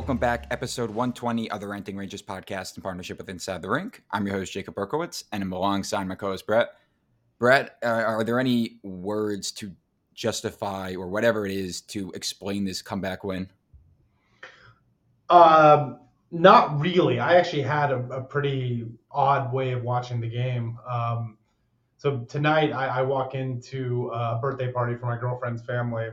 welcome back. Episode 120 of the Ranting Rangers podcast in partnership with Inside the Rink. I'm your host, Jacob Berkowitz, and I'm alongside my co host, Brett. Brett, uh, are there any words to justify or whatever it is to explain this comeback win? Um, not really. I actually had a, a, pretty odd way of watching the game. Um, so tonight I, I, walk into a birthday party for my girlfriend's family,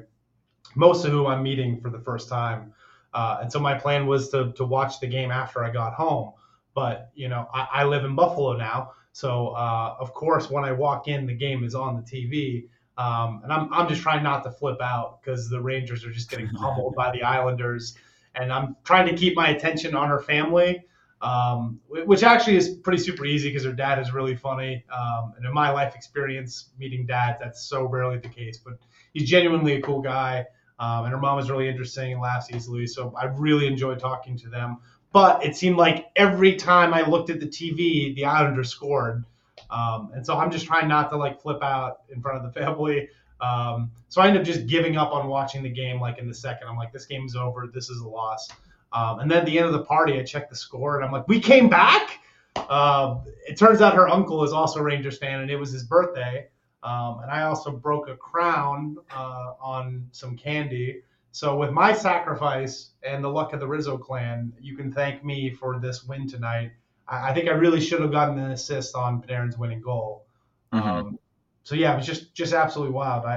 most of whom I'm meeting for the first time. Uh, and so my plan was to, to watch the game after I got home. But, you know, I, I live in Buffalo now. So, uh, of course, when I walk in, the game is on the TV. Um, and I'm, I'm just trying not to flip out because the Rangers are just getting pummeled by the Islanders. And I'm trying to keep my attention on her family, um, which actually is pretty super easy because her dad is really funny. Um, and in my life experience, meeting dads, that's so rarely the case. But he's genuinely a cool guy. Um, and her mom is really interesting and laughs easily. So I really enjoyed talking to them. But it seemed like every time I looked at the TV, the Islanders scored. Um, and so I'm just trying not to like flip out in front of the family. Um, so I ended up just giving up on watching the game like in the second. I'm like, this game's over. This is a loss. Um, and then at the end of the party, I checked the score and I'm like, we came back. Uh, it turns out her uncle is also a Rangers fan and it was his birthday. Um, and I also broke a crown uh, on some candy. So with my sacrifice and the luck of the Rizzo clan, you can thank me for this win tonight. I, I think I really should have gotten an assist on Panarin's winning goal. Mm-hmm. Um, so yeah, it was just just absolutely wild. I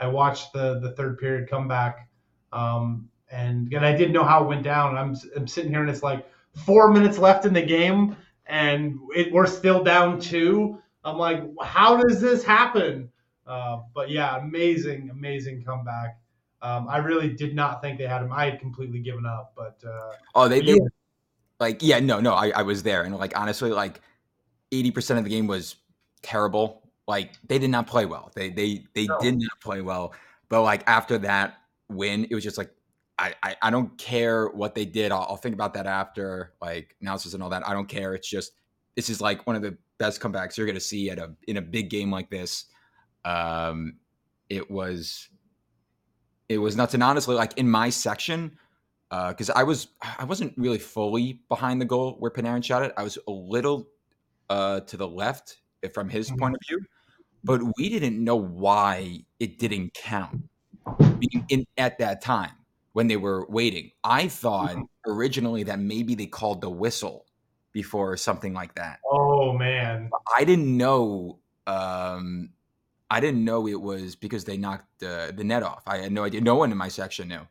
I, I watched the the third period come back, um, and and I didn't know how it went down. I'm I'm sitting here and it's like four minutes left in the game, and it, we're still down two I'm like, how does this happen? Uh, but yeah, amazing, amazing comeback. Um, I really did not think they had him. I had completely given up, but uh, oh, they, they like yeah, no, no, I, I was there, and like honestly, like eighty percent of the game was terrible. Like they did not play well. They they they no. did not play well. But like after that win, it was just like I, I, I don't care what they did. I'll, I'll, think about that after like analysis and all that. I don't care. It's just this is like one of the best comebacks you're going to see at a in a big game like this. Um, it was it was nuts, and honestly, like in my section, because uh, I was I wasn't really fully behind the goal where Panarin shot it. I was a little uh, to the left from his mm-hmm. point of view, but we didn't know why it didn't count in, in, at that time when they were waiting. I thought mm-hmm. originally that maybe they called the whistle before or something like that. Oh man, I didn't know. Um, I didn't know it was because they knocked uh, the net off. I had no idea. No one in my section knew.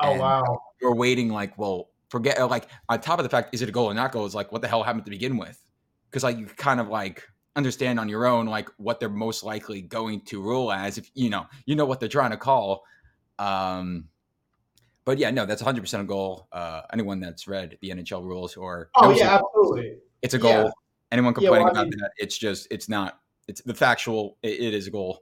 Oh and wow. We're waiting like, well, forget uh, like on top of the fact, is it a goal or not goal? Is like what the hell happened to begin with? Because like you kind of like understand on your own like what they're most likely going to rule as if you know you know what they're trying to call. Um, but yeah, no, that's 100% a goal. Uh, anyone that's read the NHL rules or oh yeah, absolutely, it's a goal. Yeah. Anyone complaining yeah, well, about mean, that, it's just it's not. It's the factual. it, it is a goal.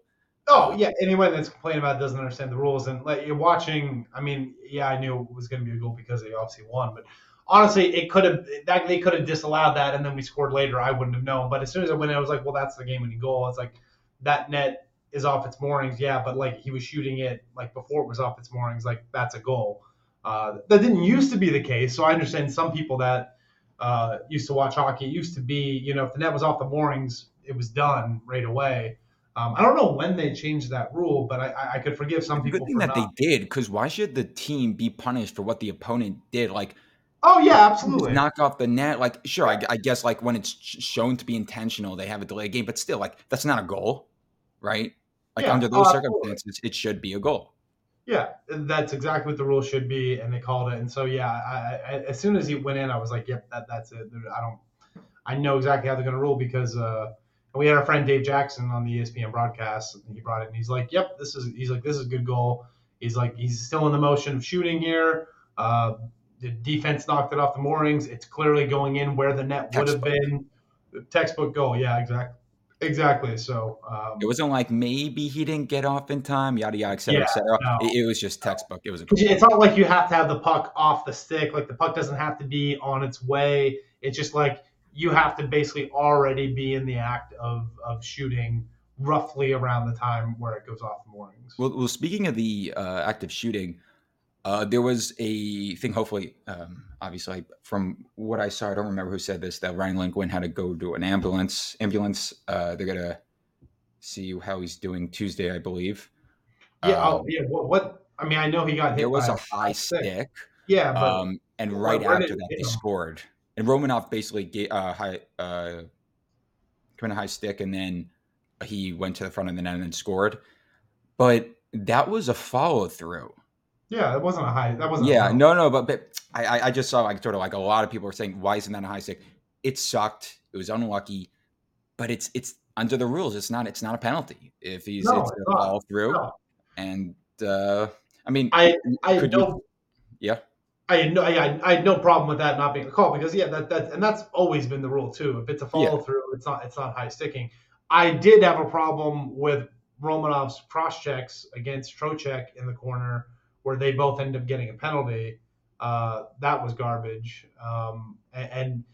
Oh yeah, anyone that's complaining about it doesn't understand the rules and like you're watching. I mean, yeah, I knew it was going to be a goal because they obviously won, but honestly, it could have that they could have disallowed that and then we scored later. I wouldn't have known. But as soon as I went in, I was like, well, that's the game-winning goal. It's like that net is off its moorings, yeah, but like he was shooting it like before it was off its moorings, like that's a goal. Uh, that didn't used to be the case. So I understand some people that uh, used to watch hockey. It used to be, you know, if the net was off the moorings, it was done right away. Um, I don't know when they changed that rule, but I, I could forgive some people. Good thing that not. they did, because why should the team be punished for what the opponent did? Like, oh yeah, absolutely, knock off the net. Like, sure, I, I guess like when it's shown to be intentional, they have a delay game, but still, like that's not a goal, right? Like yeah, under those oh, circumstances, it should be a goal. Yeah, that's exactly what the rule should be, and they called it. And so, yeah, I, I, as soon as he went in, I was like, "Yep, that, that's it." I don't, I know exactly how they're going to rule because uh, we had our friend Dave Jackson on the ESPN broadcast, and he brought it, and he's like, "Yep, this is." He's like, "This is a good goal." He's like, he's still in the motion of shooting here. Uh, the defense knocked it off the moorings. It's clearly going in where the net would have been. Textbook goal. Yeah, exactly. Exactly. So um, it wasn't like maybe he didn't get off in time, yada yada, et cetera, yeah, et cetera. No. It, it, was just textbook. It was. A- it's not like you have to have the puck off the stick. Like the puck doesn't have to be on its way. It's just like you have to basically already be in the act of of shooting roughly around the time where it goes off the moorings. Well, well speaking of the uh, active shooting, Uh, there was a thing. Hopefully, um, obviously, from what I saw, I don't remember who said this. That Ryan Lindgren had to go to an ambulance. Ambulance. Uh, they're gonna see how he's doing Tuesday, I believe. Yeah. Um, oh, yeah. What, what? I mean, I know he got hit. There was a high stick. stick. Yeah. But, um, and right after that, they scored. And Romanov basically gave, uh, high, uh, a high stick, and then he went to the front of the net and then scored. But that was a follow through. Yeah, it wasn't a high. That wasn't. Yeah, no, no, but, but I, I just saw like sort of like a lot of people were saying, why isn't that a high stick? It sucked. It was unlucky, but it's it's under the rules. It's not it's not a penalty if he's no, it's, follow through. No. And uh I mean, I I know. You, yeah. I had no, I, I had no problem with that not being a call because yeah, that that and that's always been the rule too. If it's a follow through, yeah. it's not it's not high sticking. I did have a problem with Romanov's cross checks against Trocheck in the corner where they both end up getting a penalty. Uh, that was garbage. Um, and, and,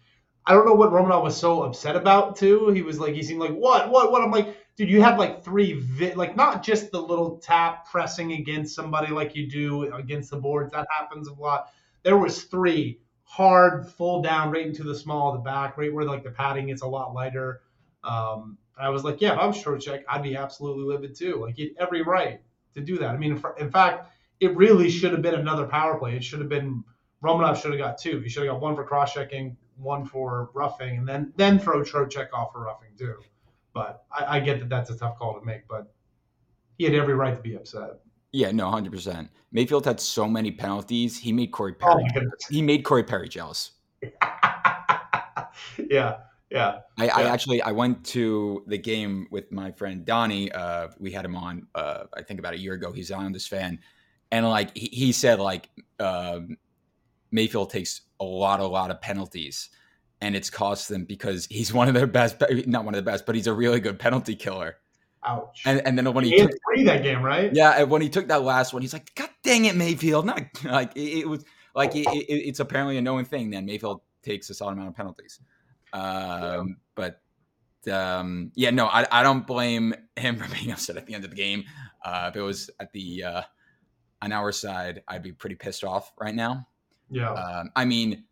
I don't know what Romanov was so upset about too. He was like, he seemed like, what, what, what? I'm like, dude, you had like three, vi- like not just the little tap pressing against somebody like you do against the boards. That happens a lot. There was three hard, full down, right into the small of the back, right where like the padding gets a lot lighter. Um, I was like, yeah, if I'm Trocheck, I'd be absolutely livid too. Like, he every right to do that. I mean, in fact, it really should have been another power play. It should have been Romanov should have got two. He should have got one for cross checking, one for roughing, and then then throw Trocheck off for roughing too. But I, I, get that that's a tough call to make, but he had every right to be upset. Yeah, no, hundred percent. Mayfield had so many penalties. He made Corey oh Perry. Oh he made Corey Perry jealous. yeah, yeah. I, yeah. I, actually I went to the game with my friend Donnie. Uh, we had him on. Uh, I think about a year ago. He's on this fan, and like he, he said, like um, Mayfield takes a lot, a lot of penalties, and it's cost them because he's one of their best, not one of the best, but he's a really good penalty killer. Ouch. And, and then when he, he took three that game, right? Yeah, and when he took that last one, he's like, "God dang it, Mayfield!" Not like it, it was like it, it, it's apparently a known thing. Then Mayfield takes a solid amount of penalties. Um, yeah. But um, yeah, no, I, I don't blame him for being upset at the end of the game. Uh, if it was at the uh, on our side, I'd be pretty pissed off right now. Yeah. Um, I mean,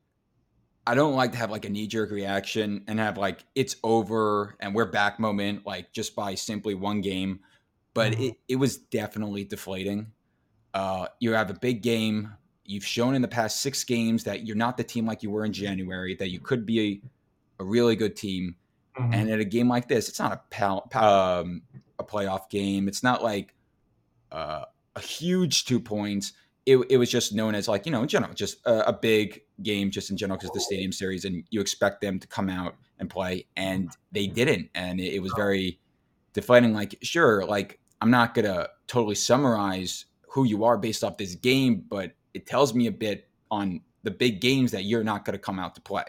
I don't like to have like a knee jerk reaction and have like it's over and we're back moment, like just by simply one game. But mm-hmm. it, it was definitely deflating. Uh, you have a big game. You've shown in the past six games that you're not the team like you were in January, that you could be a a really good team. Mm-hmm. And at a game like this, it's not a pal- um, a playoff game. It's not like uh, a huge two points. It, it, was just known as like you know in general just a, a big game just in general because the stadium series and you expect them to come out and play and they didn't and it, it was very deflating like sure like i'm not gonna totally summarize who you are based off this game but it tells me a bit on the big games that you're not gonna come out to play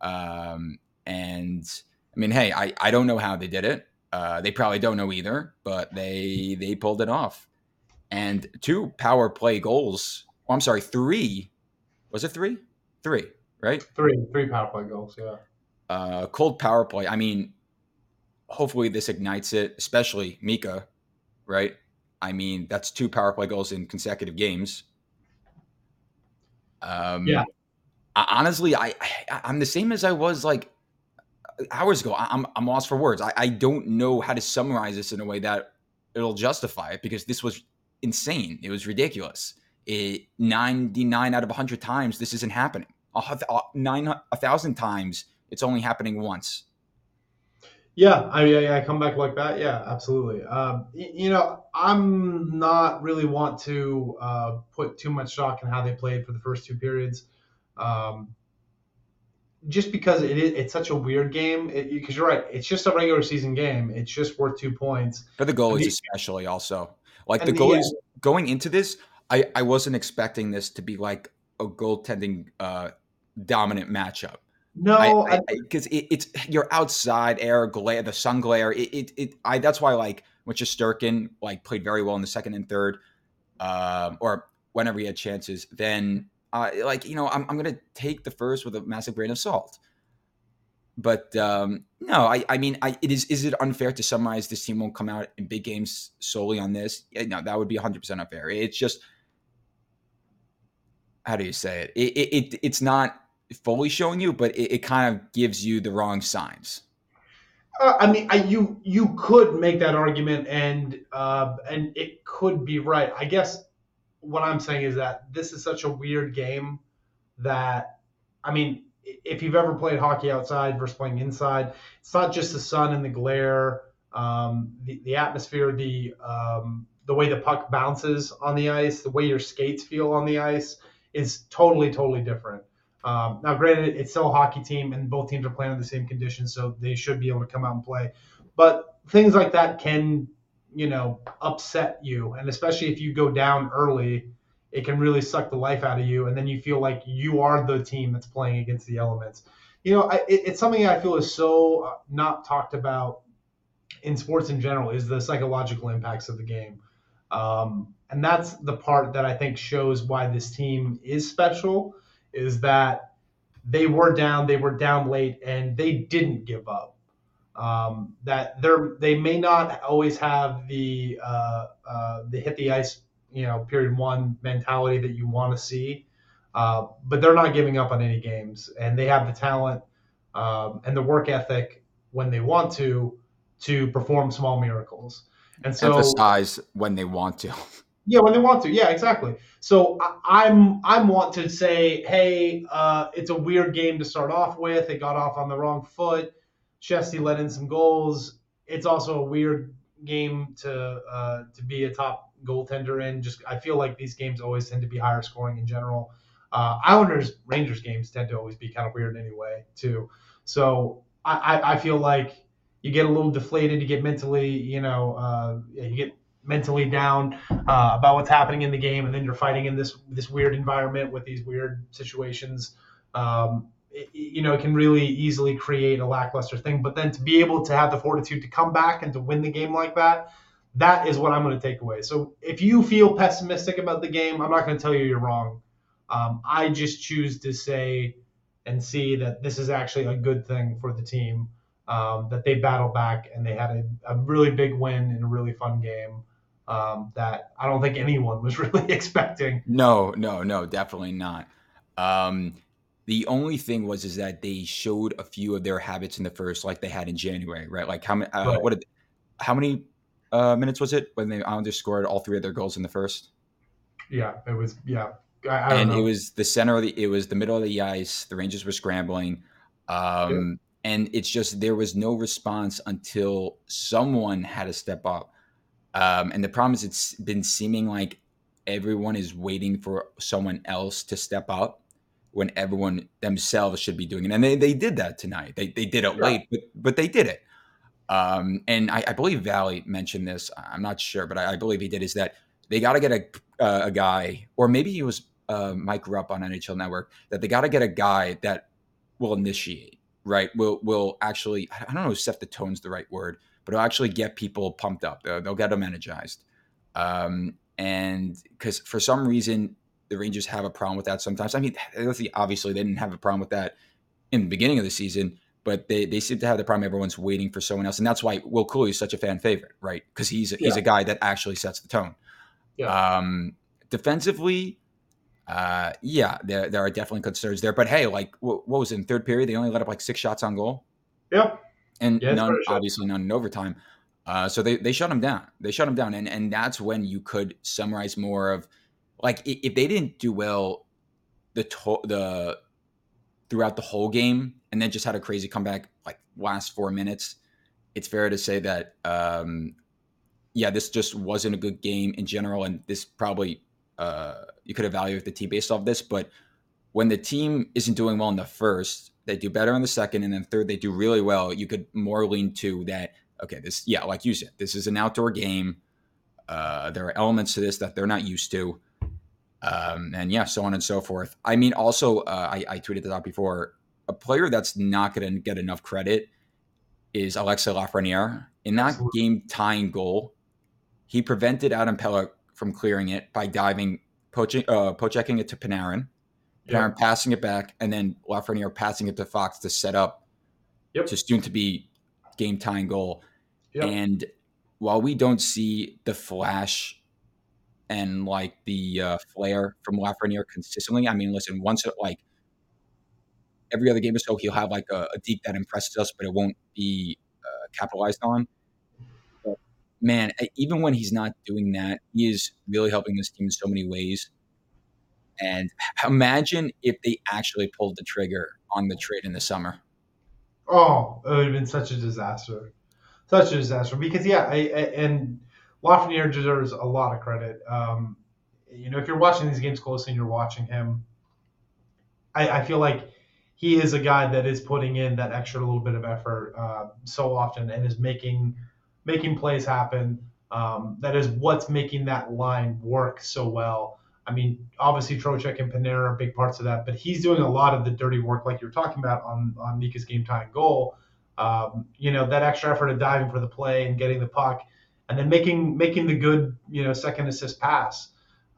um, and I mean, hey, I, I don't know how they did it. Uh, they probably don't know either, but they they pulled it off. And two power play goals. Oh, I'm sorry, three. Was it three? Three, right? Three, three power play goals. Yeah. Uh, cold power play. I mean, hopefully this ignites it, especially Mika, right? I mean, that's two power play goals in consecutive games. Um, yeah honestly, I, I am the same as I was like hours ago. I, am I'm lost for words. I, I don't know how to summarize this in a way that it'll justify it because this was insane. It was ridiculous. It 99 out of 100 times this isn't happening. A, nine a thousand times it's only happening once. Yeah, I mean, I come back like that. Yeah, absolutely. Um, you know, I'm not really want to uh, put too much stock in how they played for the first two periods. Um, just because it is, it's such a weird game, because you're right, it's just a regular season game. It's just worth two points. For the goalies, the, especially, also like the goalies the, going into this, I I wasn't expecting this to be like a goaltending uh, dominant matchup. No, because it, it's you're outside air glare, the sun glare. It, it, it I that's why like when Shesterkin like played very well in the second and third, um, or whenever he had chances. Then uh, like you know, I'm I'm gonna take the first with a massive grain of salt. But um, no, I, I mean, I, it is. Is it unfair to summarize this team won't come out in big games solely on this? No, that would be 100 percent unfair. It's just how do you say it? It it, it it's not fully showing you, but it, it kind of gives you the wrong signs. Uh, I mean, I, you you could make that argument, and uh, and it could be right. I guess what I'm saying is that this is such a weird game that, I mean, if you've ever played hockey outside versus playing inside, it's not just the sun and the glare, um, the, the atmosphere, the um, the way the puck bounces on the ice, the way your skates feel on the ice is totally totally different. Um, now, granted, it's still a hockey team, and both teams are playing in the same conditions, so they should be able to come out and play. But things like that can, you know, upset you, and especially if you go down early, it can really suck the life out of you, and then you feel like you are the team that's playing against the elements. You know, I, it, it's something I feel is so uh, not talked about in sports in general is the psychological impacts of the game. Um, and that's the part that I think shows why this team is special is that they were down, they were down late, and they didn't give up. Um, that they're they may not always have the uh, uh, the hit the ice, you know, period one mentality that you want to see, uh, but they're not giving up on any games, and they have the talent um, and the work ethic when they want to to perform small miracles. And so emphasize when they want to. Yeah, when they want to. Yeah, exactly. So I, am I'm want to say, hey, uh, it's a weird game to start off with. It got off on the wrong foot. Chesty let in some goals. It's also a weird game to uh, to be a top goaltender in. Just I feel like these games always tend to be higher scoring in general. Uh, Islanders Rangers games tend to always be kind of weird anyway too. So I, I, I feel like you get a little deflated. You get mentally, you know, uh, you get mentally down uh, about what's happening in the game, and then you're fighting in this this weird environment with these weird situations. Um, you know, it can really easily create a lackluster thing. But then to be able to have the fortitude to come back and to win the game like that, that is what I'm going to take away. So if you feel pessimistic about the game, I'm not going to tell you you're wrong. Um, I just choose to say and see that this is actually a good thing for the team. Um, that they battled back and they had a, a, really big win in a really fun game um, that I don't think anyone was really expecting. No, no, no, definitely not. Um, the only thing was is that they showed a few of their habits in the first, like they had in January, right? Like how many? Uh, right. What? Did, how many uh, minutes was it when the Islanders scored all three of their goals in the first? Yeah, it was. Yeah, I, I and know. it was the center of the. It was the middle of the ice. The Rangers were scrambling. Um, yeah. And it's just there was no response until someone had to step up. Um, and the problem is, it's been seeming like everyone is waiting for someone else to step up when everyone themselves should be doing it. And they, they did that tonight. They, they did it yeah. late, but, but they did it. Um, and I, I, believe Valley mentioned this. I'm not sure, but I, I believe he did. Is that they got to get a, uh, a guy, or maybe he was uh, Mike Rupp on NHL Network, that they got to get a guy that will initiate, right? Will will actually I don't know if set the tone's the right word, but it'll actually get people pumped up. They'll, they'll get them energized. Um, and because for some reason the Rangers have a problem with that sometimes. I mean, obviously they didn't have a problem with that in the beginning of the season, but they, they seem to have the problem. Everyone's waiting for someone else, and that's why Will Cuylle is such a fan favorite, right? Because he's a, yeah. he's a guy that actually sets the tone. Yeah. Um, defensively, uh, yeah, there there are definitely concerns there. But hey, like what, what was it in third period? They only let up like six shots on goal. Yep and yeah, none, obviously none in overtime. Uh, so they, they shut him down. They shut him down, and and that's when you could summarize more of like if they didn't do well the to- the throughout the whole game, and then just had a crazy comeback like last four minutes. It's fair to say that um, yeah, this just wasn't a good game in general, and this probably uh, you could evaluate the team based off this. But when the team isn't doing well in the first, they do better in the second, and then third they do really well. You could more lean to that. Okay, this yeah, like you said, this is an outdoor game. Uh, there are elements to this that they're not used to, um, and yeah, so on and so forth. I mean, also, uh, I, I tweeted that out before. A player that's not going to get enough credit is Alexis Lafreniere. In that Absolutely. game tying goal, he prevented Adam Pelech from clearing it by diving, poaching, uh, poaching it to Panarin Panarin yep. passing it back, and then Lafreniere passing it to Fox to set up yep. to soon to be game tying goal. Yep. And while we don't see the flash and like the uh, flair from Lafreniere consistently. I mean, listen, once it, like every other game or so, he'll have like a, a deep that impresses us, but it won't be uh, capitalized on. But man, even when he's not doing that, he is really helping this team in so many ways. And imagine if they actually pulled the trigger on the trade in the summer. Oh, it would have been such a disaster, such a disaster. Because yeah, I, I, and Lafreniere deserves a lot of credit. Um, you know, if you're watching these games closely and you're watching him, I, I, feel like he is a guy that is putting in that extra little bit of effort uh, so often and is making making plays happen. Um, that is what's making that line work so well. I mean, obviously Trocheck and Panarin are big parts of that, but he's doing a lot of the dirty work, like you're talking about on on Mika's game time goal. Um, you know, that extra effort of diving for the play and getting the puck, and then making making the good, you know, second assist pass.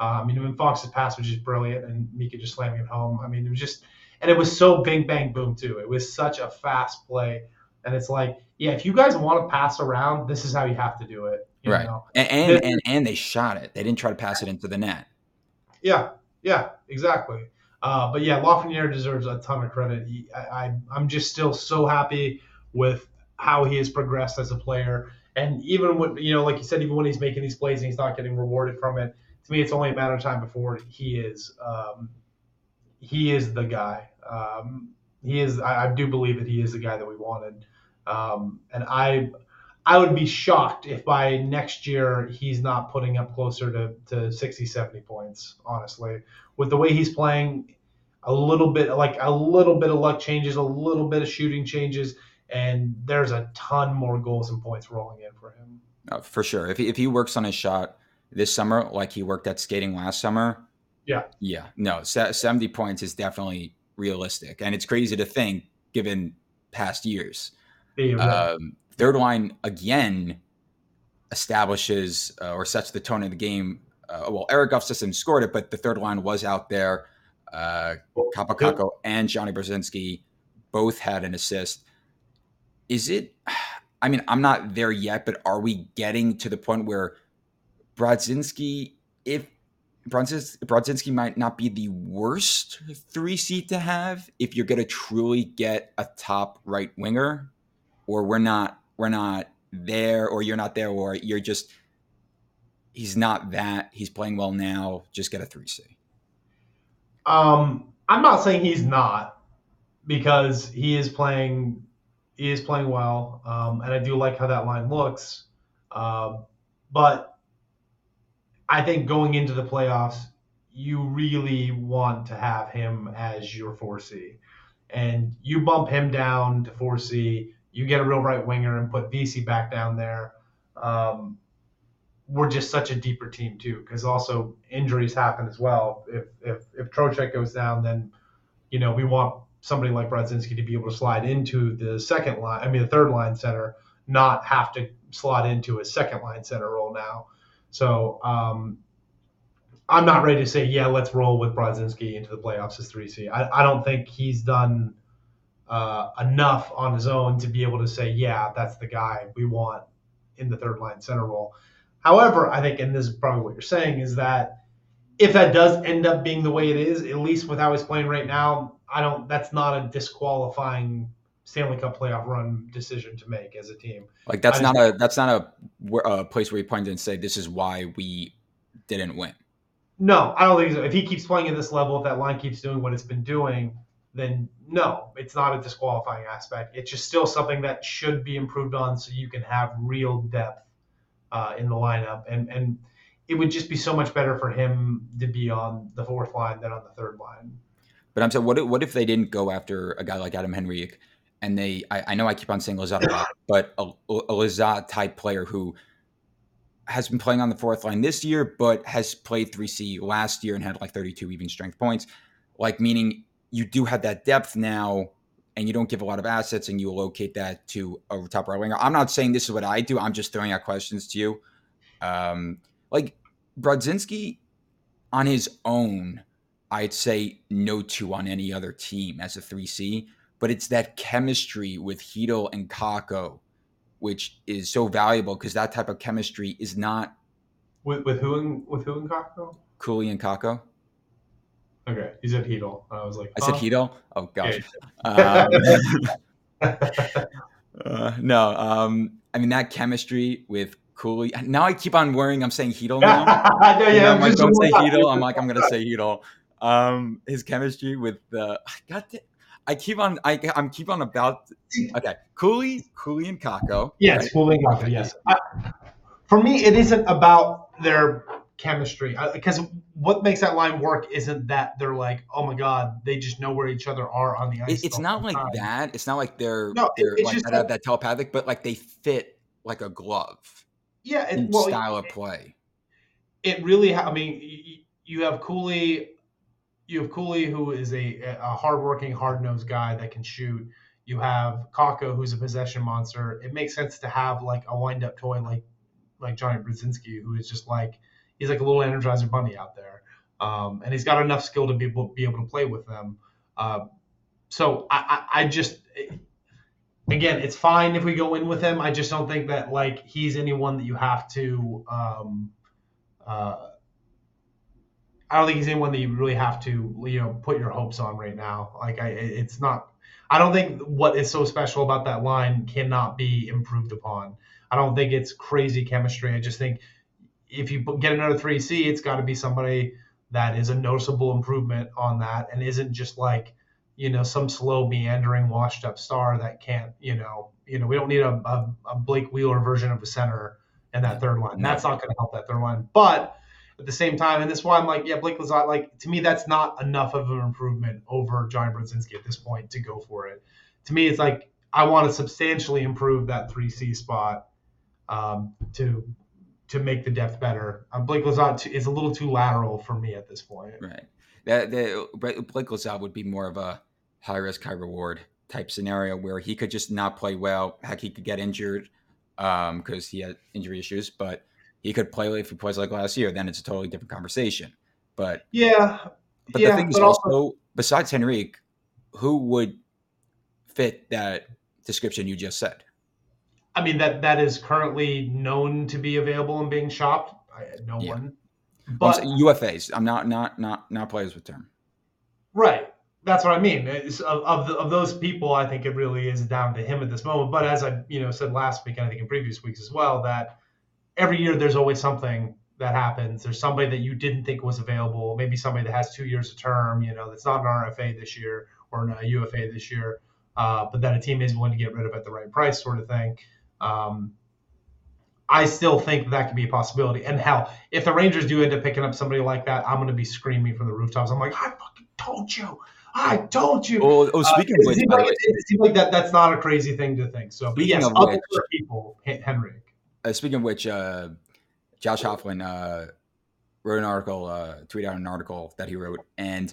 Um, you know, and Fox's pass was just brilliant, and Mika just slamming it home. I mean, it was just, and it was so bing bang boom too. It was such a fast play, and it's like, yeah, if you guys want to pass around, this is how you have to do it. right, know? and and, and and they shot it. They didn't try to pass it into the net. Yeah, yeah, exactly. Uh, but yeah, Lafreniere deserves a ton of credit. He, I, I'm just still so happy with how he has progressed as a player. And even when, you know, like you said, even when he's making these plays and he's not getting rewarded from it, to me, it's only a matter of time before he is, um, he is the guy. Um, he is, I, I, do believe that he is the guy that we wanted. Um, and I, I would be shocked if by next year he's not putting up closer to, to 60, 70 points, honestly. With the way he's playing, a little bit like a little bit of luck changes, a little bit of shooting changes, and there's a ton more goals and points rolling in for him. Uh, for sure. If he, if he works on his shot this summer like he worked at skating last summer, yeah. Yeah. No, 70 points is definitely realistic. And it's crazy to think given past years. Yeah, right. um, Third line again establishes uh, or sets the tone of the game. Uh, well, Erik Gustafsson scored it, but the third line was out there. Uh, Kaapo Kakko and Johnny Brodzinski both had an assist. Is it? I mean, I'm not there yet, but are we getting to the point where Brodzinski, if Brodzinski might not be the worst three seat to have if you're going to truly get a top right winger, or we're not we're not there or you're not there or you're just he's not that he's playing well now just get a 3c um i'm not saying he's not because he is playing is playing well um, and i do like how that line looks uh, but i think going into the playoffs you really want to have him as your 4c and you bump him down to 4c you get a real right winger and put Vesey back down there. Um, we're just such a deeper team too, because also injuries happen as well. If if if Trocheck goes down, then you know we want somebody like Brodzinski to be able to slide into the second line. I mean, the third line center, not have to slot into a second line center role now. So um, I'm not ready to say, yeah, let's roll with Brodzinski into the playoffs as 3C. I, I don't think he's done uh, enough on his own to be able to say, yeah, that's the guy we want in the third line center role. However, I think, and this is probably what you're saying, is that if that does end up being the way it is, at least with how he's playing right now, I don't. That's not a disqualifying Stanley Cup playoff run decision to make as a team. Like that's not a that's not a, a place where you point and say this is why we didn't win. No, I don't think so. If he keeps playing at this level, if that line keeps doing what it's been doing, then no, it's not a disqualifying aspect. It's just still something that should be improved on so you can have real depth uh, in the lineup. And and it would just be so much better for him to be on the fourth line than on the third line. But I'm saying, what if, what if they didn't go after a guy like Adam Henrique, and they? I, I know I keep on saying a lot, but a, a Lizotte type player who has been playing on the fourth line this year, but has played 3C last year and had like 32 even strength points. Like meaning you do have that depth now and you don't give a lot of assets and you locate that to a top right winger. I'm not saying this is what I do. I'm just throwing out questions to you. Um, like Brodzinski on his own, I'd say no two on any other team as a 3C, but it's that chemistry with Chytil and Kakko, which is so valuable because that type of chemistry is not With with who and with who and Kakko? Cuylle and Kakko. Okay, you said Chytil. I was like, I said huh? Chytil. Oh gosh. Yeah. Um, uh, no, um, I mean that chemistry with Cuylle. Now I keep on worrying. I'm saying Chytil now. no, yeah, know, I'm I'm like, don't say. Chytil. I'm like, I'm gonna say Chytil. Um, his chemistry with the God, I keep on. I I'm keep on about. Okay, Cuylle, Cuylle and Kakko. Yes, right? Cuylle and Kakko. Yes. I, for me, it isn't about their chemistry because what makes that line work isn't that they're like, oh my god, they just know where each other are on the ice. It- it's not like time. that. It's not like they're No, they're it's like that- that telepathic, but like they fit like a glove Yeah, it, well, style of play. it really, I mean you, you have Cuylle you have Cuylle who is a, a hardworking hard-nosed guy that can shoot. You have Kakko, who's a possession monster. It makes sense to have like a wind-up toy like like johnny Brodzinski who is just like he's like a little energizer bunny out there. Um, and he's got enough skill to be able, be able to play with them. Uh, so I, I, I just again it's fine if we go in with him i just don't think that like he's anyone that you have to um, uh, I don't think he's anyone that you really have to, you know, put your hopes on right now. Like, I, it's not. I don't think what is so special about that line cannot be improved upon. I don't think it's crazy chemistry. I just think if you get another three C, it's got to be somebody that is a noticeable improvement on that and isn't just like, you know, some slow meandering washed up star that can't, you know, you know, we don't need a, a, a Blake Wheeler version of a center in that third line. That's not going to help that third line. But at the same time, and this is why I'm like, yeah, Blake Lizotte, like to me, that's not enough of an improvement over Johnny Brodzinski at this point to go for it. To me, it's like I want to substantially improve that three C spot um, to to make the depth better. Um, Blake Lizotte is a little too lateral for me at this point. Right. That the Blake Lizotte would be more of a high risk, high reward type scenario where he could just not play well. Heck, he could get injured um, because he had injury issues, but he could play if he plays like last year. Then it's a totally different conversation. But Yeah, but yeah, the thing is also, also- besides Henrique, who would fit that description you just said? I mean that that is currently known to be available and being shopped. I, no Yeah. one, Well, I'm but UFAs. I'm not not not not players with term. Right. That's what I mean. It's, of of, the, of those people, I think it really is down to him at this moment. But as I you know said last week, and I think in previous weeks as well, that every year there's always something that happens. There's somebody that you didn't think was available, maybe somebody that has two years of term, you know, that's not an RFA this year or a UFA this year, uh, but that a team is willing to get rid of at the right price, sort of thing. Um, I still think that could be a possibility. And hell, if the Rangers do end up picking up somebody like that, I'm going to be screaming from the rooftops. I'm like, I fucking told you. I told you. Oh, oh speaking Uh, of it, which, like, it seems like that that's not a crazy thing to think. So, but yes, other which- people, Henrique. uh, speaking of which, uh, Josh Hoffman uh, wrote an article, uh, tweeted out an article that he wrote, and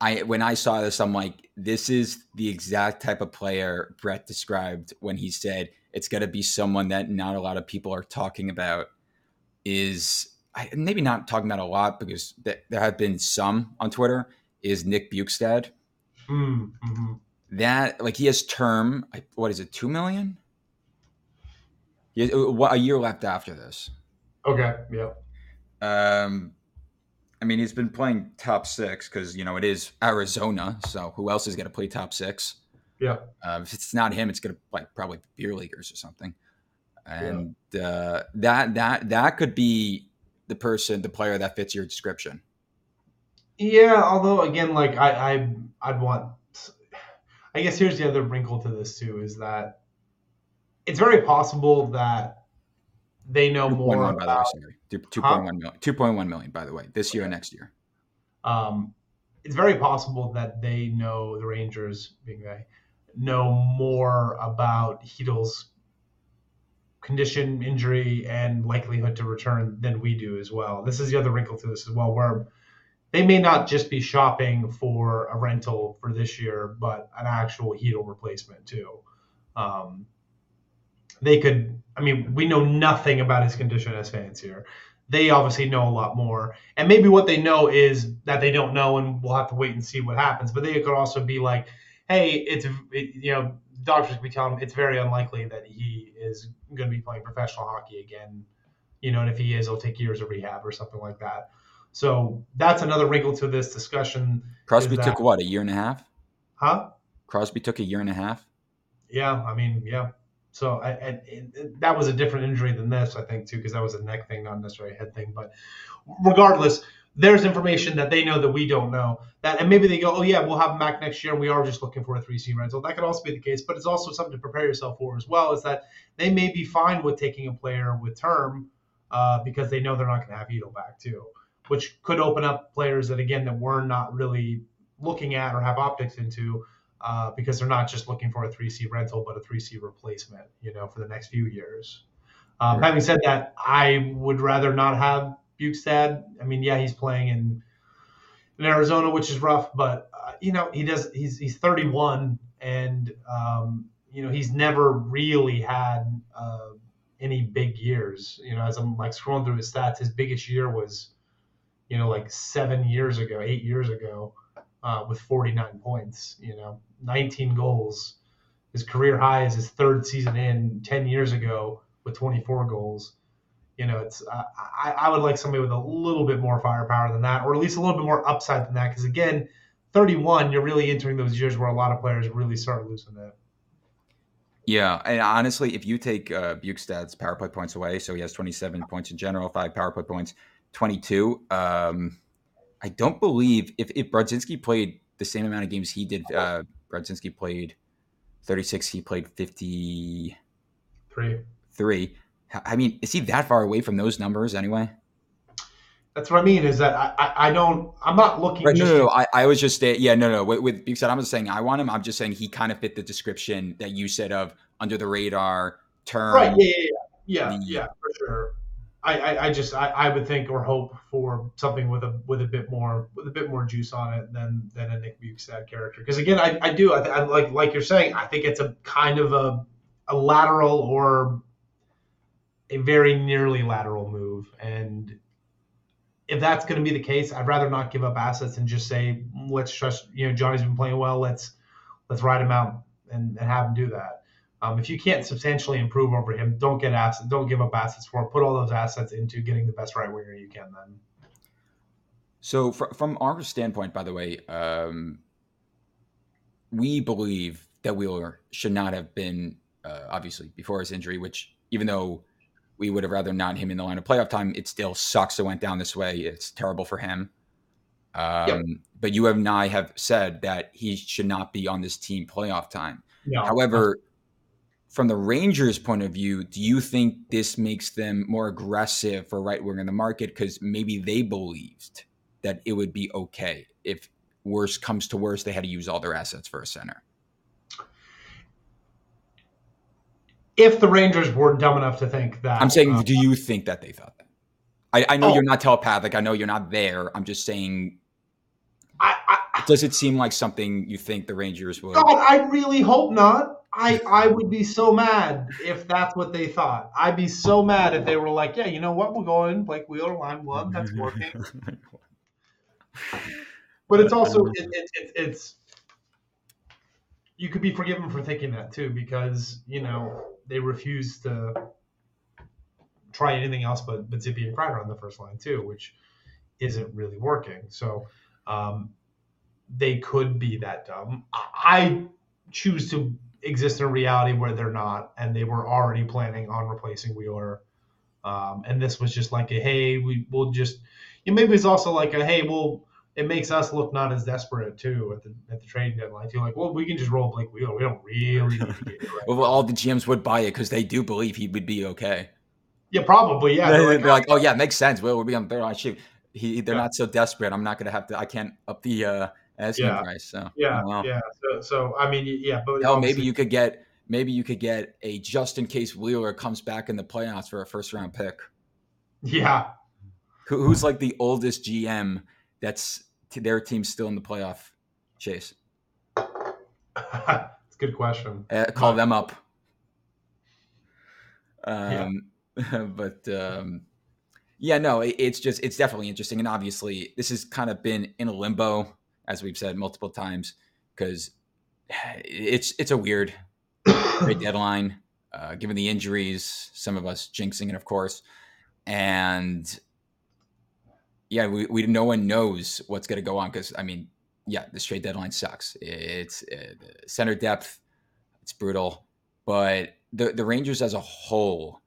I when I saw this, I'm like, this is the exact type of player Brett described when he said it's going to be someone that not a lot of people are talking about. Is I, maybe not talking about a lot because th- there have been some on Twitter. Is Nick Bjugstad Mm, mhm. that like he has term? What is it? Two million? Has, uh, what a year left after this. Okay. Yep. Um, I mean, he's been playing top six because you know it is Arizona. So who else is going to play top six? Yeah. Uh, if it's not him, it's going to like probably beer leaguers or something. And uh, that that that could be the person, the player that fits your description. Yeah. Although again, like I, I, I'd want. I guess here's the other wrinkle to this too is that it's very possible that they know more 2.1 by the way, about 2.1 million. 2.1 million, by the way, this year and next year. um, it's very possible that they know the Rangers, being they know more about Chytil's condition, injury, and likelihood to return than we do as well. This is the other wrinkle to this as well, where they may not just be shopping for a rental for this year, but an actual Chytil replacement too. Um, they could. I mean, we know nothing about his condition as fans here. They obviously know a lot more, and maybe what they know is that they don't know, and we'll have to wait and see what happens. But they could also be like, "Hey, it's it, you know, doctors could be telling him it's very unlikely that he is going to be playing professional hockey again You know, and if he is, it'll take years of rehab or something like that. So that's another wrinkle to this discussion. Crosby took what a year and a half. Huh? Crosby took a year and a half. Yeah, I mean, yeah. So I, I, it, that was a different injury than this, I think, too, because that was a neck thing, not necessarily a head thing. But regardless, there's information that they know that we don't know. That and maybe they go, oh yeah, we'll have him back next year, and we are just looking for a three C rental. That could also be the case, but it's also something to prepare yourself for as well. Is that they may be fine with taking a player with term uh, because they know they're not going to have Chytil back too, which could open up players that again that we're not really looking at or have optics into uh, because they're not just looking for a 3C rental, but a 3C replacement, you know, for the next few years. Um, Having said that, I would rather not have Bjugstad. I mean, yeah, he's playing in in Arizona, which is rough, but uh, you know, he does. He's he's 31, and um, you know, he's never really had uh, any big years. You know, as I'm like scrolling through his stats, his biggest year was, you know, like seven years ago, eight years ago uh, with 49 points. You know, 19 goals. His career high is his third season in 10 years ago with 24 goals. You know, it's uh, I, I would like somebody with a little bit more firepower than that, or at least a little bit more upside than that. Because again, 31, you're really entering those years where a lot of players really start losing it. Yeah, and honestly, if you take uh, Bjugstad's power play points away, so he has 27 points in general, five power play points, 22. Um, I don't believe if, if Brodzinski played the same amount of games he did, uh, Brodzinski played 36, he played 53. Three. I mean, is he that far away from those numbers anyway? That's what I mean. Is that I, I, don't I'm not looking. Right, no, no, no. I, I was just yeah, no, no. With, with you said I'm just saying I want him. I'm just saying he kind of fit the description that you said of under the radar term. Right. Yeah. Yeah. Yeah. Yeah, yeah for sure. I, I, I just I, I would think or hope for something with a with a bit more with a bit more juice on it than than a Nick Bjugstad character. Because again I, I do I, I like like you're saying I think it's a kind of a a lateral or a very nearly lateral move. And if that's going to be the case I'd rather not give up assets and just say let's trust you know Johnny's been playing well. Let's let's ride him out and, and have him do that um, if you can't substantially improve over him, don't get assets, don't give up assets for him. Put all those assets into getting the best right winger you can. Then. So, fr- from our standpoint, by the way, um, we believe that Wheeler should not have been uh, obviously before his injury. Which, even though we would have rather not him in the line of playoff time, it still sucks. It went down this way. It's terrible for him. Um, yep. But you and I have said that he should not be on this team playoff time. No. However, from the Rangers' point of view, do you think this makes them more aggressive for right wing in the market because maybe they believed that it would be okay if worse comes to worse, they had to use all their assets for a center? If the Rangers were dumb enough to think that, I'm saying, uh, do you think that they thought that? I, I know oh, you're not telepathic. I know you're not there. I'm just saying. I, I, does it seem like something you think the Rangers would? God, I really hope not. I I would be so mad if that's what they thought. I'd be so mad if they were like, yeah, you know what, we're going Blake Wheeler line one, that's working. but it's also it, it, it, it's you could be forgiven for thinking that too because you know they refuse to try anything else but but Zippy and Kreider on the first line too, which isn't really working. So um, they could be that dumb. I choose to exist in a reality where they're not, and they were already planning on replacing Wheeler. Um, and this was just like a hey, we will just. You know, maybe it's also like a hey, well, it makes us look not as desperate too at the at the trading deadline. You're like, well, we can just roll Blake Wheeler. We don't really need to get it right well, all the GMs would buy it because they do believe he would be okay. Yeah, probably. Yeah, they're, they're, like, they're like, oh yeah, it makes sense. Well, we'll be on third shoot. He, they're yeah. not so desperate. I'm not gonna have to. I can't up the uh, asking yeah. price. So yeah, yeah. So, so I mean, yeah, but oh, maybe you could get maybe you could get a just in case Wheeler comes back in the playoffs for a first round pick. Yeah. Who, who's like the oldest GM that's their team's still in the playoff chase? it's a good question. Uh, call them up. Um, yeah. but um, yeah, no, it, it's just it's definitely interesting, and obviously this has kind of been in a limbo, as we've said multiple times, because it's it's a weird trade deadline, uh, given the injuries, some of us jinxing it, of course. and yeah, we, we no one knows what's going to go on because I mean, yeah, the trade deadline sucks. It's uh, center depth, it's brutal, but the the Rangers as a whole,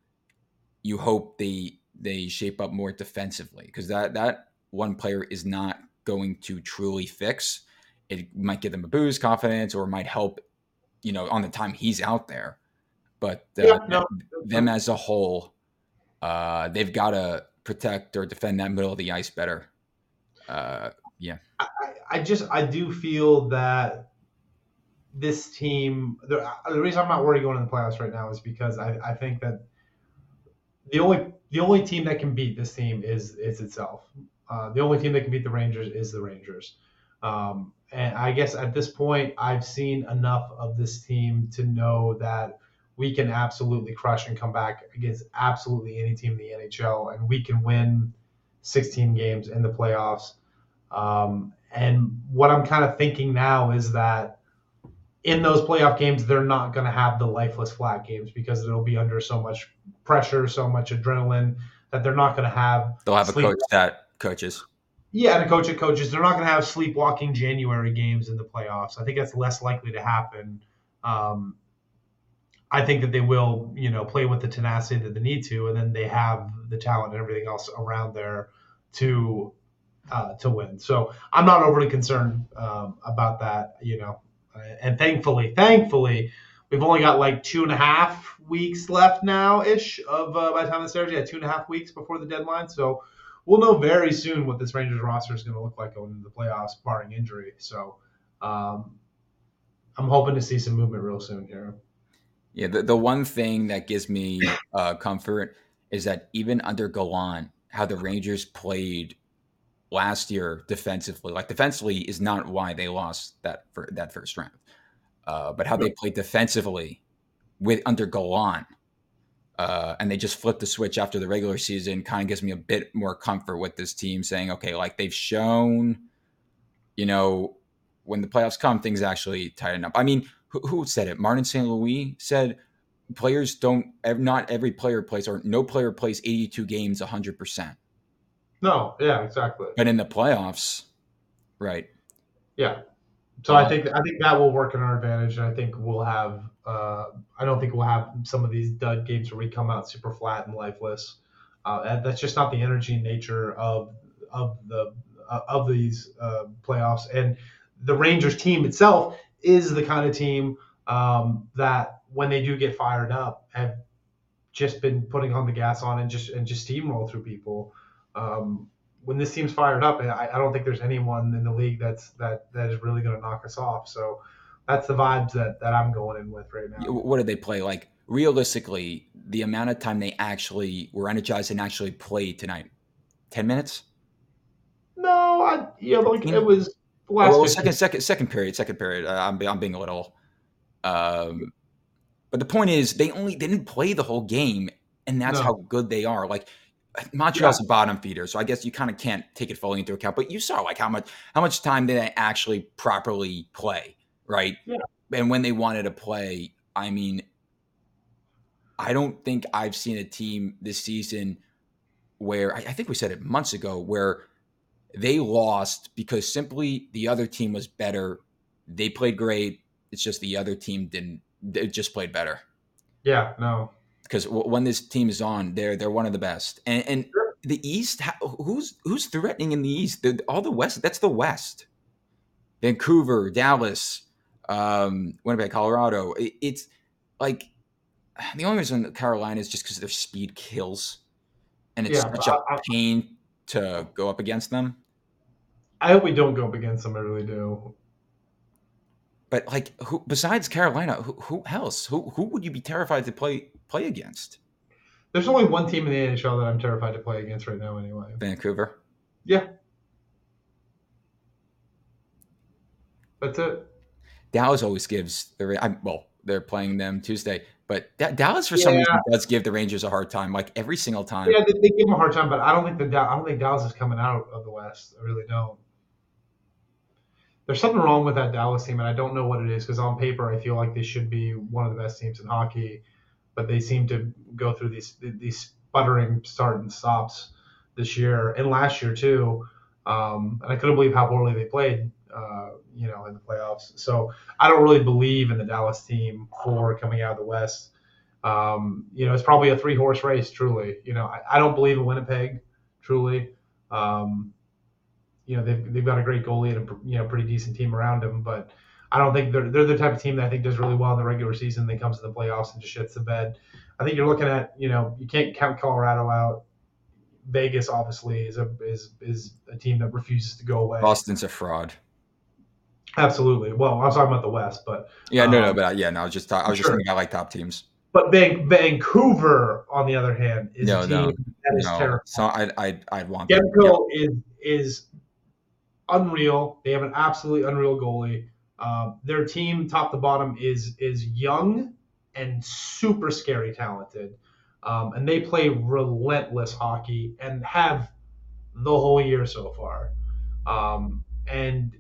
you hope they they shape up more defensively because that that one player is not going to truly fix. It might give them a boost, confidence, or might help, you know, on the time he's out there. But uh, yeah, no. them as a whole, uh, they've got to protect or defend that middle of the ice better. Uh, yeah, I, I, just I do feel that this team. The, the, reason I'm not worried going in the playoffs right now is because I, I think that the only the only team that can beat this team is is itself. Uh, the only team that can beat the Rangers is the Rangers. Um, and I guess at this point, I've seen enough of this team to know that we can absolutely crush and come back against absolutely any team in the NHL, and we can win 16 games in the playoffs. Um, and what I'm kind of thinking now is that in those playoff games, they're not going to have the lifeless flat games because it'll be under so much pressure, so much adrenaline that they're not going to have. They'll have a coach that coaches. Yeah, and a coach that coaches. They're not going to have sleepwalking January games in the playoffs. I think that's less likely to happen. Um, I think that they will, you know, play with the tenacity that they need to, and then they have the talent and everything else around there to uh, to win. So I'm not overly concerned um, about that, you know. And thankfully, thankfully, we've only got like two and a half weeks left now ish of uh, by the time this airs. Yeah, two and a half weeks before the deadline. So we'll know very soon what this Rangers roster is going to look like going into the playoffs, barring injury. So um, I'm hoping to see some movement real soon here. Yeah, the, the one thing that gives me uh, comfort is that even under Gallant, how the Rangers played last year defensively, like defensively, is not why they lost that for that first round, uh, but how they played defensively with under Gallant, uh, and they just flip the switch after the regular season. Kind of gives me a bit more comfort with this team, saying, okay, like they've shown, you know, when the playoffs come, things actually tighten up. I mean who, who said it? Martin St. Louis said players don't not every player plays or no player plays 82 games 100%. No, yeah, exactly. But in the playoffs, right. Yeah. So I think I think that will work in our advantage, and I think we'll have. Uh, I don't think we'll have some of these dud games where we come out super flat and lifeless. Uh, that's just not the energy and nature of of the uh, of these uh, playoffs. And the Rangers team itself is the kind of team um, that when they do get fired up have just been putting on the gas on and just and just steamroll through people. Um, when this team's fired up, I, I, don't think there's anyone in the league that's that that is really going to knock us off. So that's the vibes that that I'm going in with right now. What did they play like? Realistically, the amount of time they actually were energized and actually played tonight, ten minutes. No, I yeah, like it was last well, second, second, second period, second period. Uh, I'm, I'm being a little. Um, but the point is, they only they didn't play the whole game, and that's no. how good they are. Like Montreal's yeah. a bottom feeder, so I guess you kind of can't take it fully into account. But you saw like how much how much time did they actually properly play, right? Yeah. And when they wanted to play, I mean, I don't think I've seen a team this season where I, I think we said it months ago where they lost because simply the other team was better. They played great. It's just the other team didn't. They just played better. Yeah, no. Because when this team is on, they're they're one of the best. And, and sure. the East, who's who's threatening in the East? The, all the West. That's the West. Vancouver, Dallas, um, Winnipeg, Colorado. It, it's like the only reason Carolina is just because their speed kills, and it's yeah, such a I, pain to go up against them. I hope we don't go up against them. I really do. But like, who besides Carolina, who, who else? Who who would you be terrified to play play against? There's only one team in the NHL that I'm terrified to play against right now. Anyway, Vancouver. Yeah, that's it. Dallas always gives the I, well, they're playing them Tuesday. But D- Dallas, for yeah. some reason, does give the Rangers a hard time, like every single time. Yeah, they, they give them a hard time, but I don't think the I don't think Dallas is coming out of the West. I really don't. There's something wrong with that Dallas team, and I don't know what it is because on paper I feel like they should be one of the best teams in hockey, but they seem to go through these these buttering start and stops this year and last year too. Um, and I couldn't believe how poorly they played, you know, in the playoffs. So I don't really believe in the Dallas team for coming out of the West. Um, you know, it's probably a three horse race, truly. You know, I, I don't believe in Winnipeg, truly. Um, you know, they've, they've got a great goalie and a you know pretty decent team around him, but I don't think they're they're the type of team that I think does really well in the regular season. They comes to the playoffs and just shits the bed. I think you're looking at you know you can't count Colorado out. Vegas obviously is a is is a team that refuses to go away. Boston's a fraud. Absolutely. Well, I was talking about the West, but yeah, no, um, no, but uh, yeah, no, I was just I was sure. just thinking about like top teams. But Van- Vancouver, on the other hand, is no, a team no, that is no. terrible. So I I I want Demko yeah. is is unreal. They have an absolutely unreal goalie. Um, their team, top to bottom, is is young and super scary talented, um, and they play relentless hockey and have the whole year so far. Um, and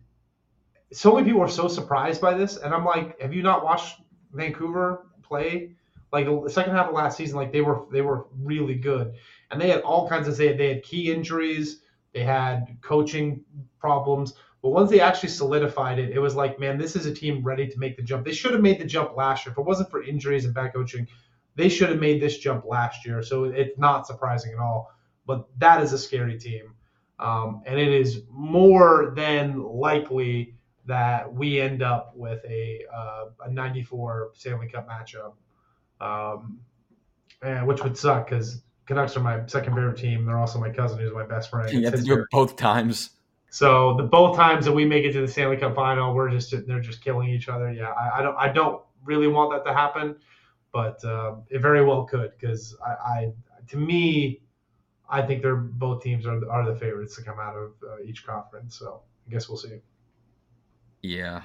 so many people are so surprised by this, and I'm like, have you not watched Vancouver play? Like the second half of last season, like they were they were really good, and they had all kinds of they they had key injuries, they had coaching problems. But once they actually solidified it, it was like, man, this is a team ready to make the jump. They should have made the jump last year. If it wasn't for injuries and bad coaching, they should have made this jump last year. So it's not surprising at all. But that is a scary team. Um, and it is more than likely that we end up with a, uh, a 94 Stanley Cup matchup, um, and, which would suck because Canucks are my second favorite team. They're also my cousin who's my best friend. You have to do it both times. So the both times that we make it to the Stanley Cup final, we're just they're just killing each other. Yeah, I, I don't I don't really want that to happen, but uh, it very well could because I, I to me, I think they're both teams are are the favorites to come out of uh, each conference. So I guess we'll see. Yeah.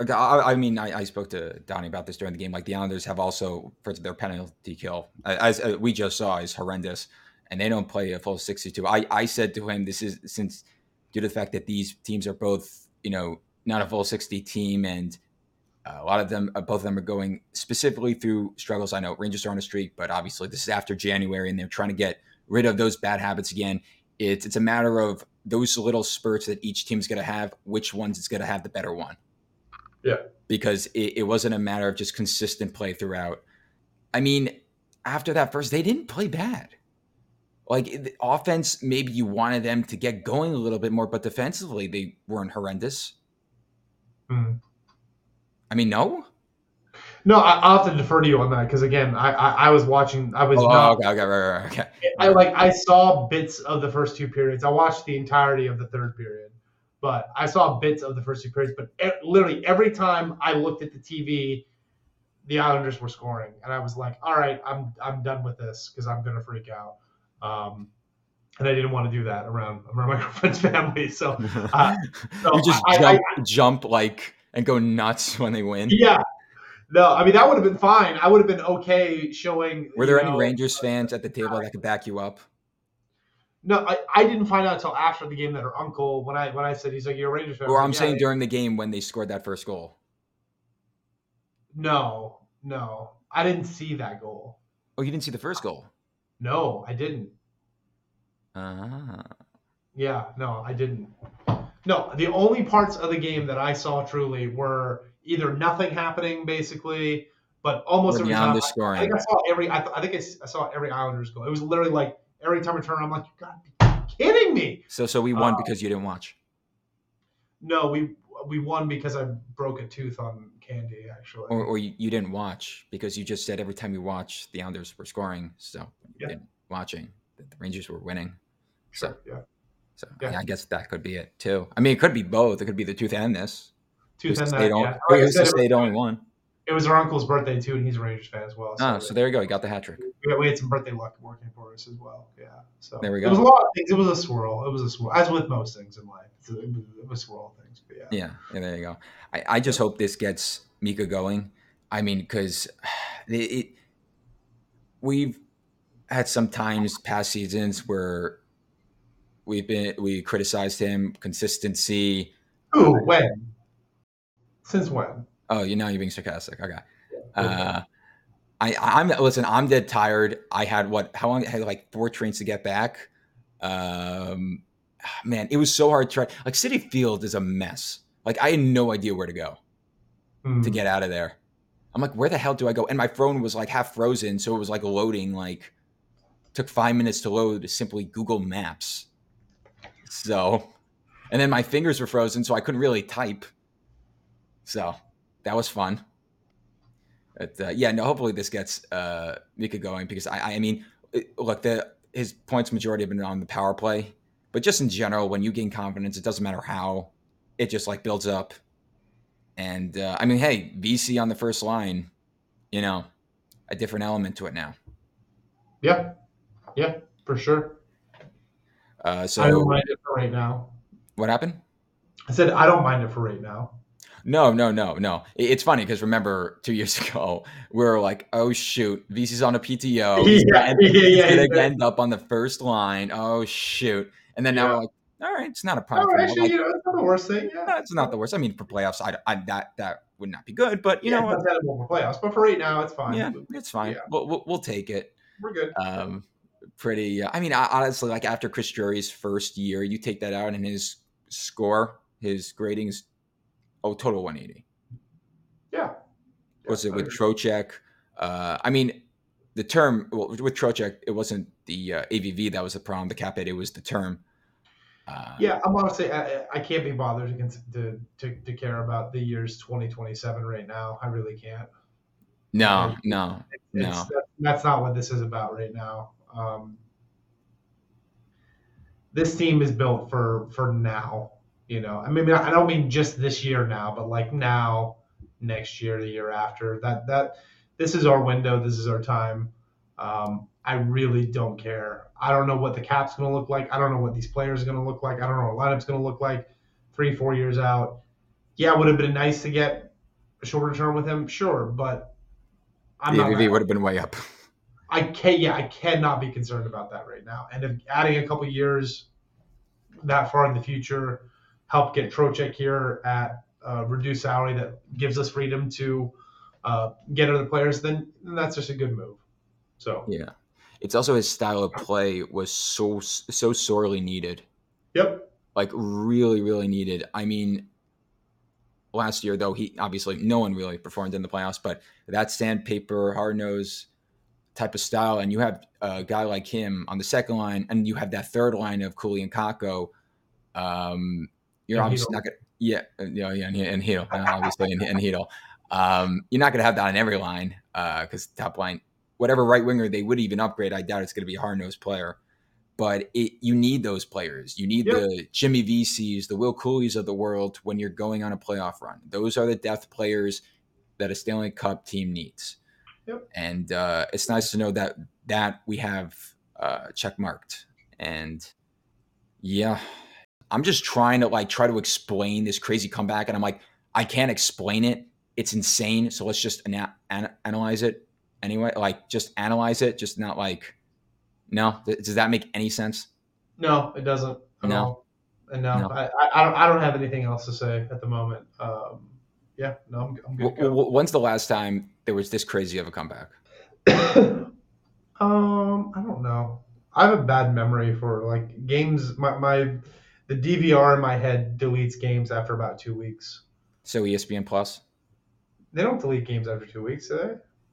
I, I mean, I, I, spoke to Donnie about this during the game. Like the Islanders have also, for their penalty kill, as, as we just saw, is horrendous, and they don't play a full sixty-two. I, I said to him, this is since due to the fact that these teams are both, you know, not a full 60 team and uh, a lot of them, uh, both of them are going specifically through struggles. I know Rangers are on a streak, but obviously this is after January and they're trying to get rid of those bad habits again. It's, it's a matter of those little spurts that each team's going to have, which ones it's going to have the better one. Yeah. Because it, it wasn't a matter of just consistent play throughout. I mean, after that first, they didn't play bad. Like the offense, maybe you wanted them to get going a little bit more, but defensively they weren't horrendous. Mm. I mean, no. No, I, will have to defer to you on that because again, I, I, I was watching. I was oh, not. Okay, okay, right, right, okay. I like I saw bits of the first two periods. I watched the entirety of the third period, but I saw bits of the first two periods. But literally every time I looked at the TV, the Islanders were scoring, and I was like, "All right, I'm I'm done with this because I'm gonna freak out." Um, and I didn't want to do that around around my girlfriend's family. So, uh, so you just I, jump, I, jump like and go nuts when they win. Yeah. No, I mean that would have been fine. I would have been okay showing. Were there any know, Rangers fans at the table that could back you up? No, I, I didn't find out until after the game that her uncle, when I when I said he's like you're a Rangers fan. Or I'm like, saying yeah, during the game when they scored that first goal. No, no, I didn't see that goal. Oh, you didn't see the first goal? No, I didn't. Ah. Yeah, no, I didn't. No, the only parts of the game that I saw truly were either nothing happening, basically, but almost every time. Scoring. I, I think I saw every. I, th- I think I, I, saw every Islanders goal. It was literally like every time I turn, I'm like, you gotta be kidding me. So, so we won uh, because you didn't watch. No, we we won because I broke a tooth on candy, actually. Or, or you, you didn't watch because you just said every time you watch, the Islanders were scoring. So, yeah. watching, the Rangers were winning. Sure. So, yeah. So yeah. I guess that could be it too. I mean, it could be both. It could be the tooth and this. Tooth and that. Yeah. Like who's to only one? Oh, it was our uncle's birthday too, and he's a Rangers fan as well. So oh, so there you go. You got the hat trick. We, we had some birthday luck working for us as well. Yeah. So there we go. It was a lot of things. It was a swirl. It was a swirl, as with most things in life. It was, it was a swirl of things. But yeah. Yeah. There you go. I, I just hope this gets Mika going. I mean, because it, it, we've had some times past seasons where we've been we criticized him consistency. Who? When? Since when? Oh, you know you're being sarcastic. Okay. Uh, I, I'm listen. I'm dead tired. I had what? How long? I had like four trains to get back. Um, man, it was so hard to try. Like Citi Field is a mess. Like I had no idea where to go Hmm. to get out of there. I'm like, where the hell do I go? And my phone was like half frozen, so it was like loading. Like, took five minutes to load. To simply Google Maps. So, and then my fingers were frozen, so I couldn't really type. So that was fun. But uh, yeah, no. Hopefully this gets uh, Mika going because I, I mean, it- look, the his points majority have been on the power play, but just in general, when you gain confidence, it doesn't matter how, it just like builds up. And uh, I mean, hey, Vesey on the first line, you know, a different element to it now. Yeah, yeah, for sure. Uh, I don't so mind it for right now. what happened? I said I don't mind it for right now. No, no, no, no. It- It's funny because remember two years ago we were like, "Oh shoot, Vesey's on a PTO. He's Yeah, gonna, yeah, he's yeah, gonna yeah. end up on the first line. Oh shoot!" And then now Yeah. we're like, "All right, it's not a Oh, problem." for him." actually, Like, you know, it's not the worst thing. Yeah, no, it's not the worst. I mean, for playoffs, I, I that that would not be good, but you yeah, know what? it's not for playoffs, but for right now, it's fine. Yeah, it's fine. Yeah. We'll, we'll we'll take it. We're good. Um, pretty. Uh, I mean, I, honestly, like after Chris Drury's first year, you take that out, and his score, his grading is oh total 180. Yeah. was it with. Trocheck? Uh, I mean, the term well, with Trocheck, it wasn't the uh, AAV that was the problem. The cap hit, it was the term. Uh, Yeah, I'm honestly, I, I can't be bothered to, to to to care about the years 2027 right now. I really can't. No, no, No. that, that's not what this is about right now. Um, this team is built for for now. You know, I mean, I don't mean just this year now, but like now, next year, the year after. That that this is our window. This is our time. Um, I really don't care. I don't know what the cap's going to look like. I don't know what these players are going to look like. I don't know what lineup's going to look like three, four years out. Yeah, it would have been nice to get a shorter term with him, sure, but I'm the. AAV would have been way up. I can't. yeah, I cannot be concerned about that right now. And if adding a couple years that far in the future help get Trocheck here at uh, reduced salary that gives us freedom to uh, get other players, then, then that's just a good move. So Yeah, it's also his style of play was so so sorely needed. yep, like really really needed i mean last year though he obviously no one really performed in the playoffs but that sandpaper hard nose type of style and you have a guy like him on the second line and you have that third line of Cuylle and Kakko um you're And obviously Hedl. not gonna yeah uh, yeah yeah and, and Hedl, uh, obviously and, and Hedl. um you're not gonna have that on every line uh because top line whatever right winger they would even upgrade I doubt it's gonna be a hard nosed player but it you need those players. You need Yep. the Jimmy Veseys, the Will Cuylles of the world when you're going on a playoff run. Those are the depth players that a Stanley Cup team needs. Yep. And uh, it's nice to know that that we have uh, check marked. And yeah, I'm just trying to like try to explain this crazy comeback, and I'm like, I can't explain it. It's insane. So let's just ana- ana- analyze it anyway. Like just analyze it, just not like. No, Th- does that make any sense? no, it doesn't. No. all. And no, No. I, I, don't I don't have anything else to say at the moment. Um, yeah, no, I'm, I'm good. W- to go. when's the last time there was this crazy of a comeback? um, I don't know. I have a bad memory for like games. My, my the DVR in my head deletes games after about two weeks. So ESPN Plus, They don't delete games after two weeks, do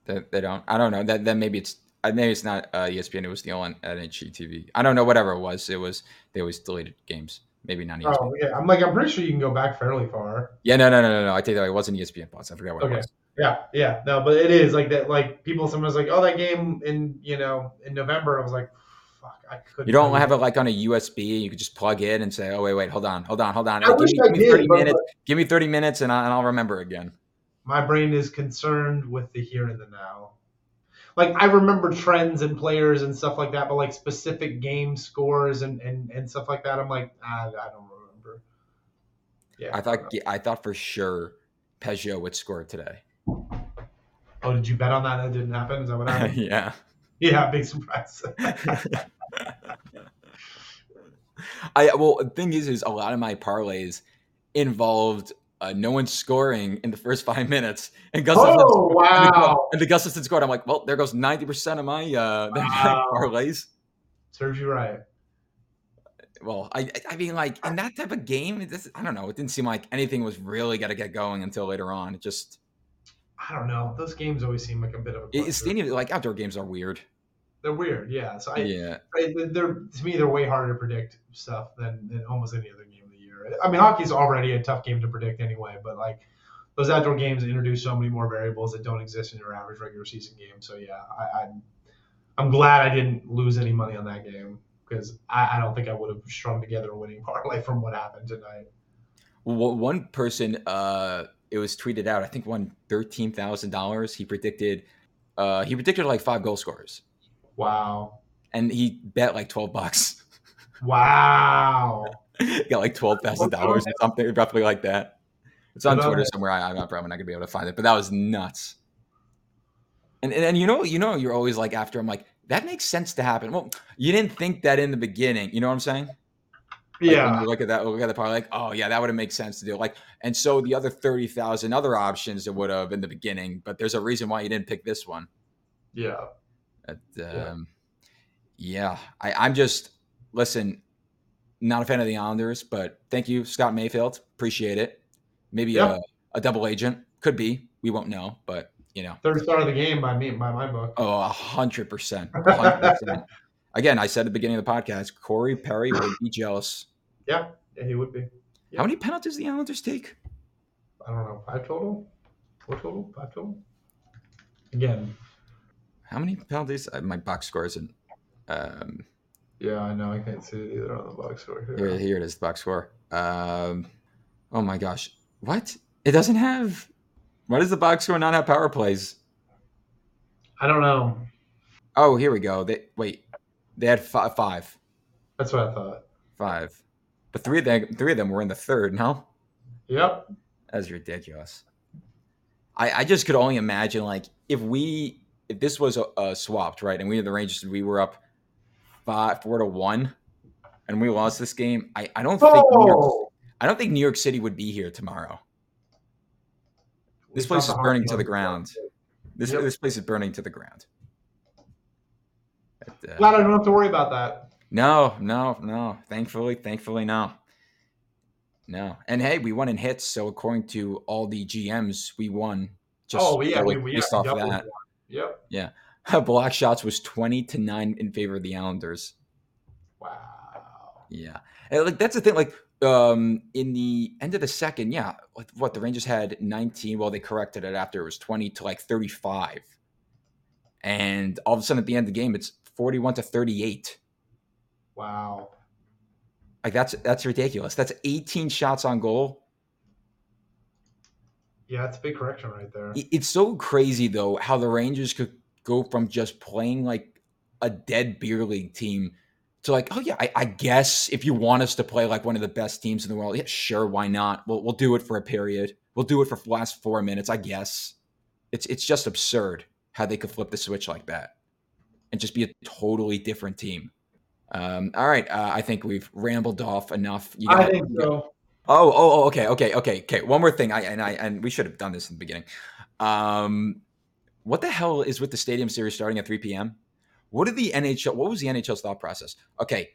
they? they, they don't. I don't know. That then maybe it's uh, maybe it's not uh, ESPN. It was the only NHL TV. I don't know. Whatever it was, it was they always deleted games. Maybe not ESPN. Oh yeah, I'm like I'm pretty sure you can go back fairly far. Yeah, no, no, no, no, no. I take that. It wasn't ESPN Plus. I forgot what Okay. it was. Yeah, yeah, no, but it is like that. Like people sometimes like, oh, that game in you know in November. I was like, fuck, I couldn't. You don't have it like on a USB. You could just plug in and say, "Oh wait, wait, hold on, hold on, hold on. I give wish me, I give did, thirty but- minutes. Give me thirty minutes, and, I, and I'll remember again." my brain is concerned with the here and the now. Like I remember trends and players and stuff like that, but like specific game scores and and, and stuff like that, I'm like, ah, I don't remember. Yeah. I thought I thought for sure Pageau would score today. Oh, did you bet on that? That didn't happen. Is that what happened? yeah. yeah, big surprise. I well, the thing is, is a lot of my parlays involved uh, no one scoring in the first five minutes, and Gustafsson. Oh wow! And the, and the Gustafsson scored. I'm like, well, there goes ninety percent of my uh wow. parlays. Serves you right. Well, I I mean, like in that type of game, just, I don't know. It didn't seem like anything was really going to get going until later on. It just. I don't know. Those games always seem like a bit of a. It, stadium like outdoor games are weird. They're weird, yeah. So I, yeah, I, they're to me they're way harder to predict stuff than, than almost any other game of the year. I mean, hockey's already a tough game to predict anyway, but like those outdoor games introduce so many more variables that don't exist in your average regular season game. So yeah, I, I'm I'm glad I didn't lose any money on that game because I, I don't think I would have strung together a winning parlay from what happened tonight. Well, one person, uh, it was tweeted out. I think won thirteen thousand dollars. He predicted, uh, he predicted like five goal scorers. Wow. And he bet like 12 bucks. Wow. Got like $12,000 or something, roughly like that. It's on Twitter it. somewhere. I, am probably not gonna be able to find it, but that was nuts. And, and and you know, you know, you're always like after I'm like, that makes sense to happen. Well, you didn't think that in the beginning. You know what I'm saying? Like yeah. look at that, look at the part like, oh yeah, that would have made sense to do. Like, and so the other thirty thousand other options it would have in the beginning, but there's a reason why you didn't pick this one. Yeah. But, um, yeah. yeah, I, I'm just listen. Not a fan of the Islanders, but thank you, Scott Mayfield. Appreciate it. Maybe yep. a, a double agent could be. We won't know, but you know, third star of the game by me by my book. Oh, a hundred percent. Again, I said at the beginning of the podcast, Corey Perry would be jealous. Yeah, yeah, he would be. Yeah. How many penalties the Islanders take? I don't know. Five total. Four total. Five total. Again, how many penalties? Uh, my box score isn't. Um, yeah, I know. I can't see it either on the box score here. Here, here it is, the box score. Um, oh my gosh, what? It doesn't have. Why does the box score not have power plays? I don't know. Oh, here we go. They wait. They had five. five. That's what I thought. Five, but three of them, three of them were in the third. No. Yep. That's ridiculous. I I just could only imagine like if we if this was uh, swapped, right, and we had the Rangers, we were up five, four to one, and we lost this game. I, I don't think New York! I don't think New York City would be here tomorrow. This place is burning to the ground. This yep. this place is burning to the ground. But, uh, Glad I don't have to worry about that. No, no, no. Thankfully, thankfully, no. No. And hey, we won in hits. So according to all the GMs, we won. Just oh yeah, we, we based yeah, off that. Won. Yep. Yeah. Block shots was 20 to 9 in favor of the Islanders. Wow. Yeah. And like that's the thing. Like um in the end of the second, yeah, what the Rangers had 19. Well, they corrected it after it was 20 to like 35. And all of a sudden at the end of the game, it's 41 to 38. Wow. Like that's that's ridiculous. That's 18 shots on goal yeah, it's a big correction right there. It's so crazy though how the Rangers could go from just playing like a dead beer league team to like, oh yeah, I, I, guess if you want us to play like one of the best teams in the world, yeah, sure, why not? We'll we'll do it for a period. We'll do it for the last four minutes, I guess. It's it's just absurd how they could flip the switch like that and just be a totally different team. Um, all right, uh, I think we've rambled off enough. You got, I think so. Oh, oh, oh, okay, okay, okay, okay. One more thing. I and I and we should have done this in the beginning. Um, what the hell is with the stadium series starting at 3 p.m.? What did the NHL? What was the NHL's thought process? Okay,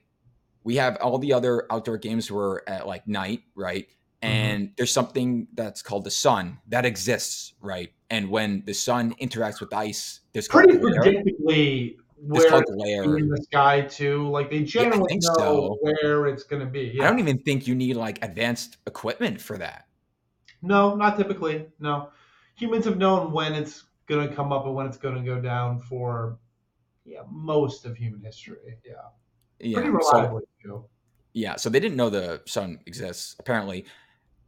we have all the other outdoor games were at like night, right? Mm-hmm. And mm-hmm. there's something that's called the sun that exists, right? And when the sun interacts with ice, there's pretty predictably where it's in the sky too. Like they generally yeah, know so. where it's going to be. Yeah. I don't even think you need like advanced equipment for that. No, not typically. No, humans have known when it's going to come up and when it's going to go down for yeah most of human history. Yeah, yeah, pretty reliably so, too. Yeah, so they didn't know the sun exists apparently,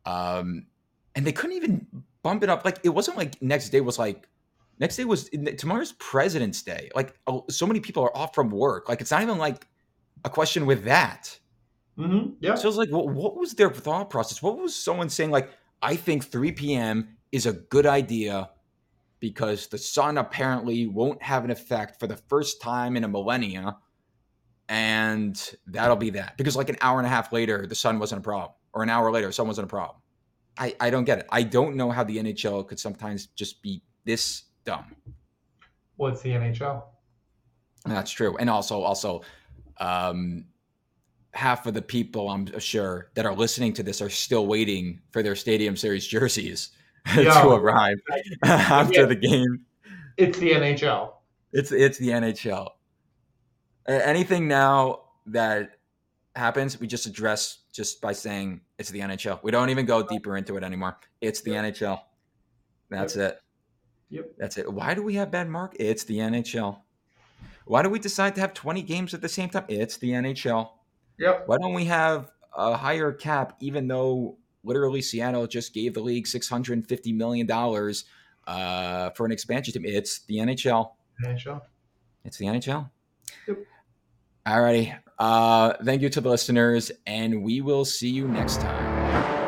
um, and they couldn't even bump it up. Like it wasn't like next day was like Next day was tomorrow's President's Day. Like oh, so many people are off from work. Like it's not even like a question with that. Mm-hmm. Yeah. So it's like, well, what was their thought process? What was someone saying? Like, I think 3 p.m. is a good idea because the sun apparently won't have an effect for the first time in a millennia, and that'll be that. Because like an hour and a half later, the sun wasn't a problem, or an hour later, sun wasn't a problem. I, I don't get it. I don't know how the NHL could sometimes just be this dumb. Well, it's the NHL. That's true. And also, also, um, half of the people I'm sure that are listening to this are still waiting for their Stadium Series jerseys to arrive after yeah. the game. It's the NHL. It's it's the NHL. Anything now that happens, we just address just by saying it's the NHL. We don't even go deeper into it anymore. It's the yep. NHL. That's it. Yep. That's it. Why do we have bad mark? It's the NHL. Why do we decide to have 20 games at the same time? It's the NHL. Yep. Why don't we have a higher cap, even though literally Seattle just gave the league $650 million uh, for an expansion team? It's the NHL. NHL. It's the NHL. Yep. All righty. Uh, thank you to the listeners, and we will see you next time.